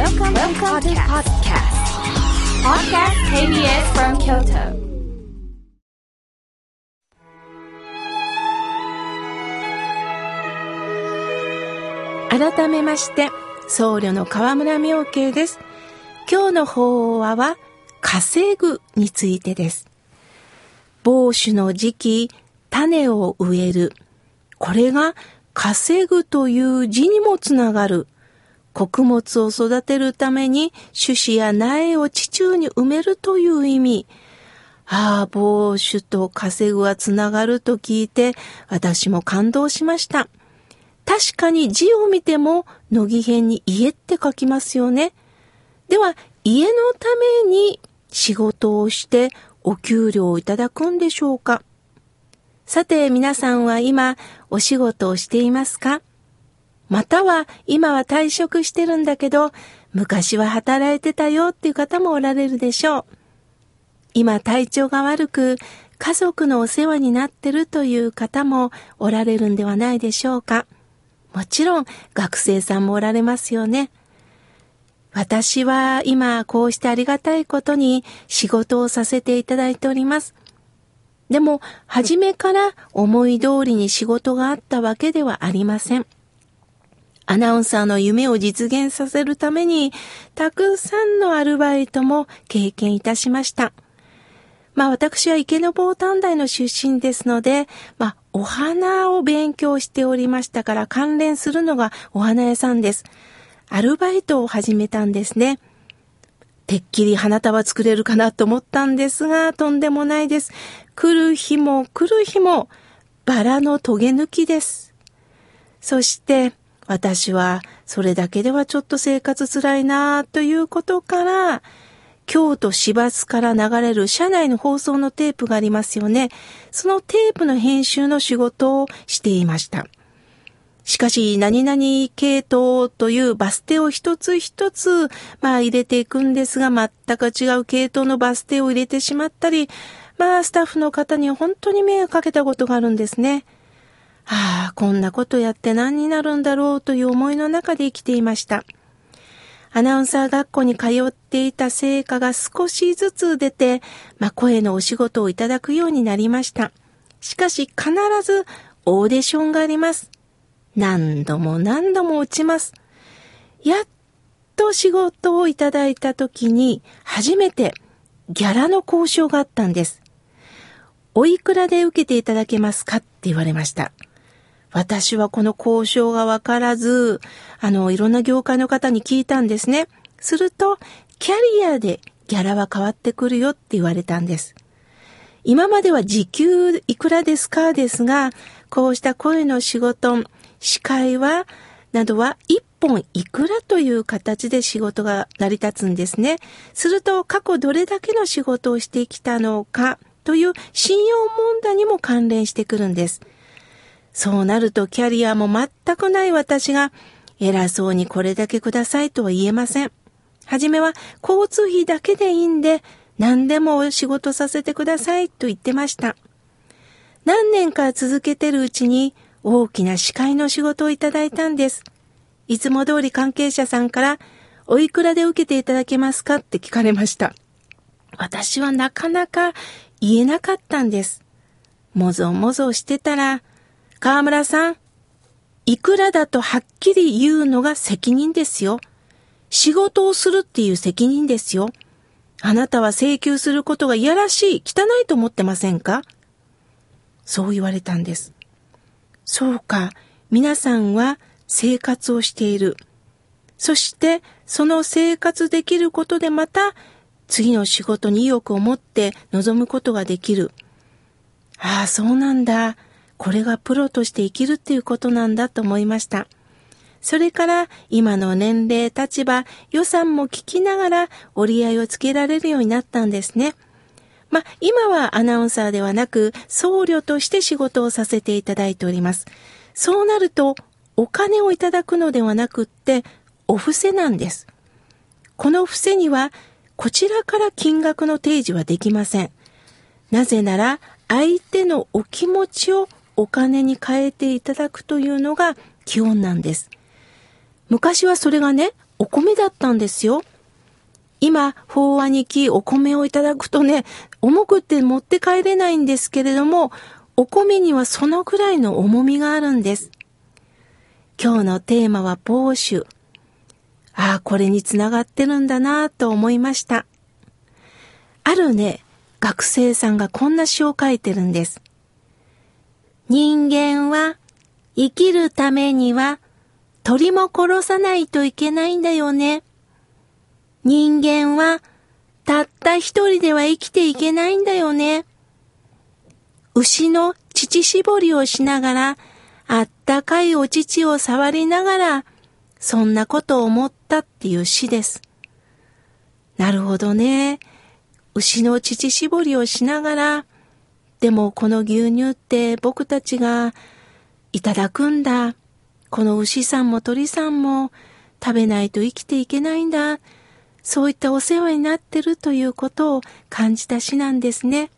Welcome, Welcome to podcast. Podcast KBS from Kyoto. 改めまして、僧侶の河村明慶です。今日の法話は、稼ぐについてです。帽子の時期、種を植える。これが稼ぐという字にもつながる。穀物を育てるために種子や苗を地中に埋めるという意味。ああ、帽子と稼ぐはつながると聞いて、私も感動しました。確かに字を見ても、乃木編に家って書きますよね。では、家のために仕事をしてお給料をいただくんでしょうかさて、皆さんは今、お仕事をしていますか？または、今は退職してるんだけど、昔は働いてたよっていう方もおられるでしょう。今、体調が悪く、家族のお世話になってるという方もおられるんではないでしょうか。もちろん学生さんもおられますよね。私は今こうしてありがたいことに仕事をさせていただいております。でも、初めから思い通りに仕事があったわけではありません。アナウンサーの夢を実現させるために、たくさんのアルバイトも経験いたしました。まあ私は池坊短大の出身ですので、まあお花を勉強しておりましたから関連するのがお花屋さんです。アルバイトを始めたんですね。てっきり花束作れるかなと思ったんですが、とんでもないです。来る日も来る日もバラのトゲ抜きです。そして私はそれだけではちょっと生活辛いなということから、京都市バスから流れる車内の放送のテープがありますよね。そのテープの編集の仕事をしていました。しかし、何々系統というバス停を一つ一つ、まあ入れていくんですが、全く違う系統のバス停を入れてしまったり、まあスタッフの方に本当に迷惑かけたことがあるんですね。ああ、こんなことやって何になるんだろうという思いの中で生きていました。アナウンサー学校に通っていた成果が少しずつ出て、まあ、声のお仕事をいただくようになりました。しかし必ずオーディションがあります。何度も何度も落ちます。やっと仕事をいただいた時に初めてギャラの交渉があったんです。おいくらで受けていただけますかって言われました。私はこの交渉がわからず、あの、いろんな業界の方に聞いたんですね。すると、キャリアでギャラは変わってくるよって言われたんです。今までは時給いくらですかですが、こうした声の仕事、司会は、などは一本いくらという形で仕事が成り立つんですね。すると過去どれだけの仕事をしてきたのかという信用問題にも関連してくるんです。そうなるとキャリアも全くない私が偉そうにこれだけくださいとは言えません。はじめは交通費だけでいいんで何でも仕事させてくださいと言ってました。何年か続けてるうちに大きな司会の仕事をいただいたんです。いつも通り関係者さんからおいくらで受けていただけますかって聞かれました。私はなかなか言えなかったんです。もぞもぞしてたら、河村さん、いくらだとはっきり言うのが責任ですよ。仕事をするっていう責任ですよ。あなたは請求することがいやらしい、汚いと思ってませんか？そう言われたんです。そうか、皆さんは生活をしている。そして、その生活できることでまた、次の仕事に意欲を持って臨むことができる。ああ、そうなんだ。これがプロとして生きるっていうことなんだと思いました。それから今の年齢、立場、予算も聞きながら折り合いをつけられるようになったんですね。ま、今はアナウンサーではなく、僧侶として仕事をさせていただいております。そうなると、お金をいただくのではなくって、お布施なんです。この布施には、こちらから金額の提示はできません。なぜなら、相手のお気持ちをお金に変えていただくというのが基本なんです。昔はそれがね、お米だったんですよ。今、法話に来お米をいただくとね、重くって持って帰れないんですけれども、お米にはそのくらいの重みがあるんです。今日のテーマは帽子。ああ、これにつながってるんだなと思いました。あるね、学生さんがこんな詩を書いてるんです。人間は生きるためには鳥も殺さないといけないんだよね。人間はたった一人では生きていけないんだよね。牛の乳搾りをしながら、あったかいお乳を触りながら、そんなことを思ったっていう詩です。なるほどね。牛の乳搾りをしながら、でもこの牛乳って僕たちがいただくんだ。この牛さんも鳥さんも食べないと生きていけないんだ。そういったお世話になってるということを感じた詩なんですね。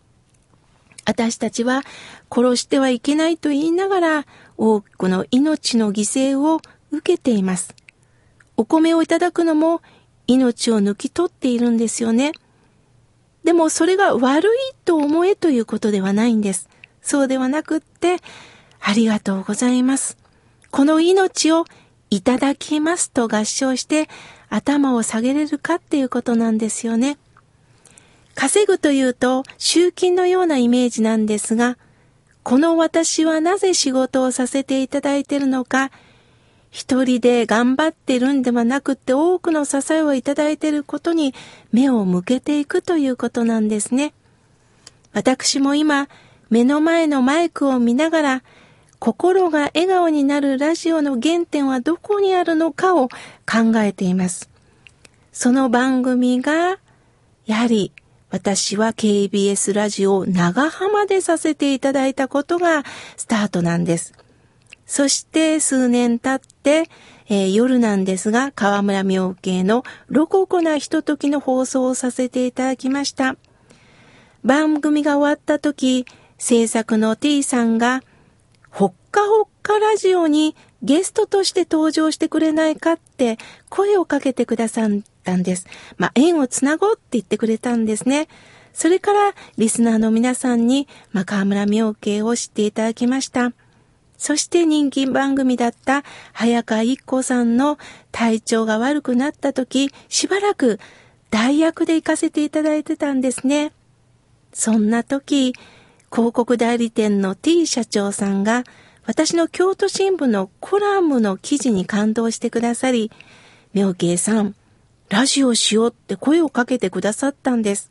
私たちは殺してはいけないと言いながら多くの命の犠牲を受けています。お米をいただくのも命を抜き取っているんですよね。でもそれが悪いと思えということではないんです。そうではなくって、ありがとうございます。この命をいただきますと合唱して頭を下げれるかっていうことなんですよね。稼ぐというと集金のようなイメージなんですが、この私はなぜ仕事をさせていただいているのか、一人で頑張ってるんではなくって多くの支えをいただいていることに目を向けていくということなんですね。私も今、目の前のマイクを見ながら、心が笑顔になるラジオの原点はどこにあるのかを考えています。その番組が、やはり私は KBS ラジオ長浜でさせていただいたことがスタートなんです。そして数年経って、えー、夜なんですが、河村明慶のロココなひとときの放送をさせていただきました。番組が終わった時、制作の T さんが、ほっかほっかラジオにゲストとして登場してくれないかって声をかけてくださったんです。まあ、縁をつなごうって言ってくれたんですね。それから、リスナーの皆さんに、まあ、河村明慶を知っていただきました。そして人気番組だった早川一子さんの体調が悪くなった時、しばらく代役で行かせていただいてたんですね。そんな時、広告代理店の T 社長さんが私の京都新聞のコラムの記事に感動してくださり、妙慶さん、ラジオしようって声をかけてくださったんです。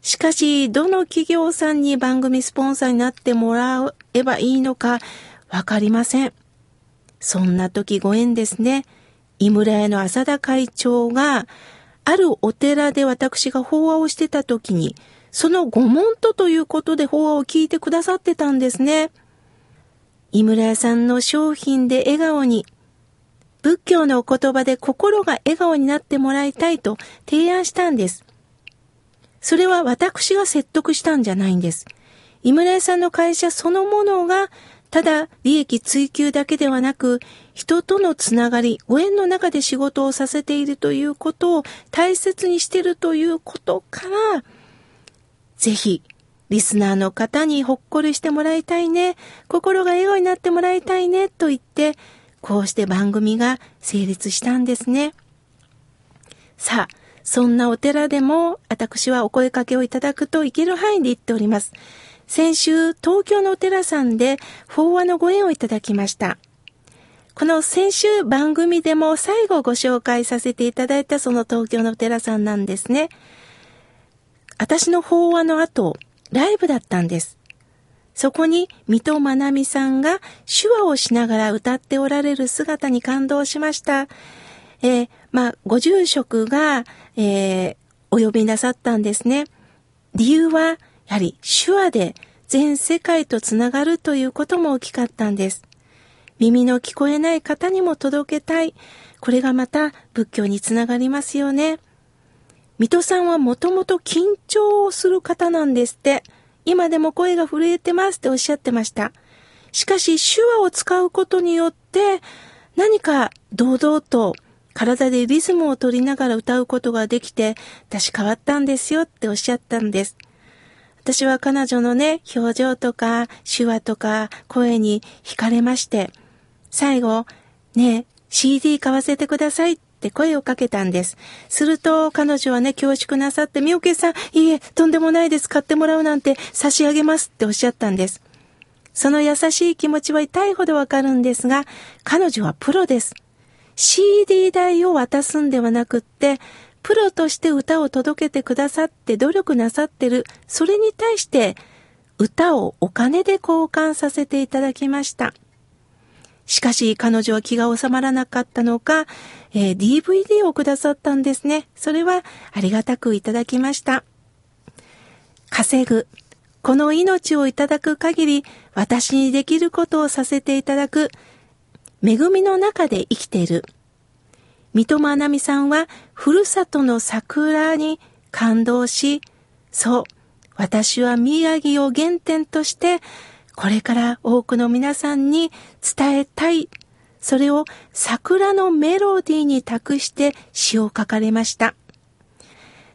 しかし、どの企業さんに番組スポンサーになってもらうえばいいのかわかりません。そんな時ご縁ですね。井村屋の浅田会長が、あるお寺で私が法話をしてた時に、そのご門徒ということで法話を聞いてくださってたんですね。井村屋さんの商品で笑顔に、仏教のお言葉で心が笑顔になってもらいたいと提案したんです。それは私が説得したんじゃないんです。井村屋さんの会社そのものが、ただ利益追求だけではなく、人とのつながり、ご縁の中で仕事をさせているということを大切にしているということから、ぜひ、リスナーの方にほっこりしてもらいたいね、心が笑顔になってもらいたいね、と言って、こうして番組が成立したんですね。さあ、そんなお寺でも私はお声かけをいただくといける範囲で言っております。先週、東京のお寺さんで法話のご縁をいただきました。この先週番組でも最後ご紹介させていただいたその東京のお寺さんなんですね。私の法話の後、ライブだったんです。そこに、水戸まなみさんが手話をしながら歌っておられる姿に感動しました。えー、まあ、ご住職が、えー、お呼びなさったんですね。理由は、やはり手話で全世界とつながるということも大きかったんです。耳の聞こえない方にも届けたい。これがまた仏教につながりますよね。水戸さんはもともと緊張をする方なんですって。今でも声が震えてますっておっしゃってました。しかし手話を使うことによって何か堂々と体でリズムを取りながら歌うことができて、私変わったんですよっておっしゃったんです。私は彼女のね、表情とか手話とか声に惹かれまして、最後、ね、CD 買わせてくださいって声をかけたんです。すると彼女はね、恐縮なさって、みおけさん、いいえ、とんでもないです。買ってもらうなんて差し上げますっておっしゃったんです。その優しい気持ちは痛いほどわかるんですが、彼女はプロです。CD 代を渡すんではなくって、プロとして歌を届けてくださって努力なさってる。それに対して歌をお金で交換させていただきました。しかし彼女は気が収まらなかったのか、えー、DVD をくださったんですね。それはありがたくいただきました。稼ぐ。この命をいただく限り、私にできることをさせていただく。恵みの中で生きている。三笘奈美さんは、ふるさとの桜に感動し、そう、私は宮城を原点として、これから多くの皆さんに伝えたい。それを桜のメロディーに託して詩を書かれました。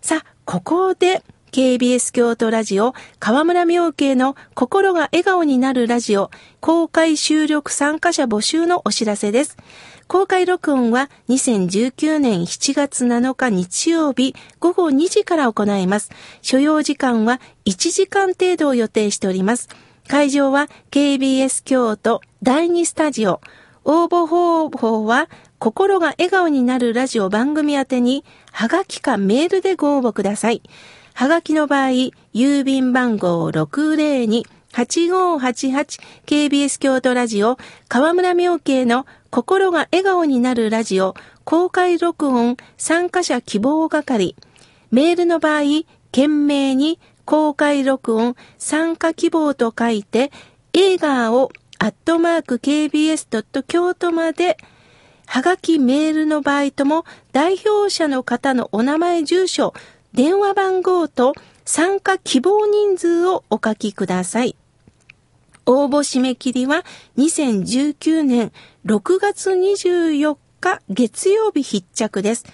さあ、ここで KBS 京都ラジオ河村明慶の心が笑顔になるラジオ公開収録参加者募集のお知らせです。公開録音は2019年7月7日日曜日午後2時から行います。所要時間は1時間程度を予定しております。会場は KBS 京都第2スタジオ。応募方法は心が笑顔になるラジオ番組宛てに、はがきかメールでご応募ください。はがきの場合、郵便番号602-8588 KBS 京都ラジオ河村明慶の心が笑顔になるラジオ公開録音参加者希望係メールの場合、懸命に公開録音、参加希望と書いて、映画をアットマーク kbs. 京都まで、はがきメールの場合とも、代表者の方のお名前、住所、電話番号と参加希望人数をお書きください。応募締め切りは2019年6月24日月曜日必着です。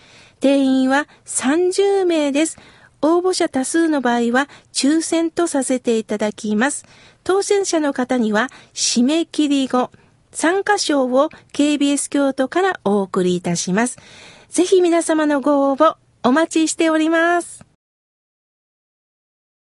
定員は30名です。応募者多数の場合は抽選とさせていただきます。当選者の方には締め切り後、参加賞を KBS 京都からお送りいたします。ぜひ皆様のご応募お待ちしております。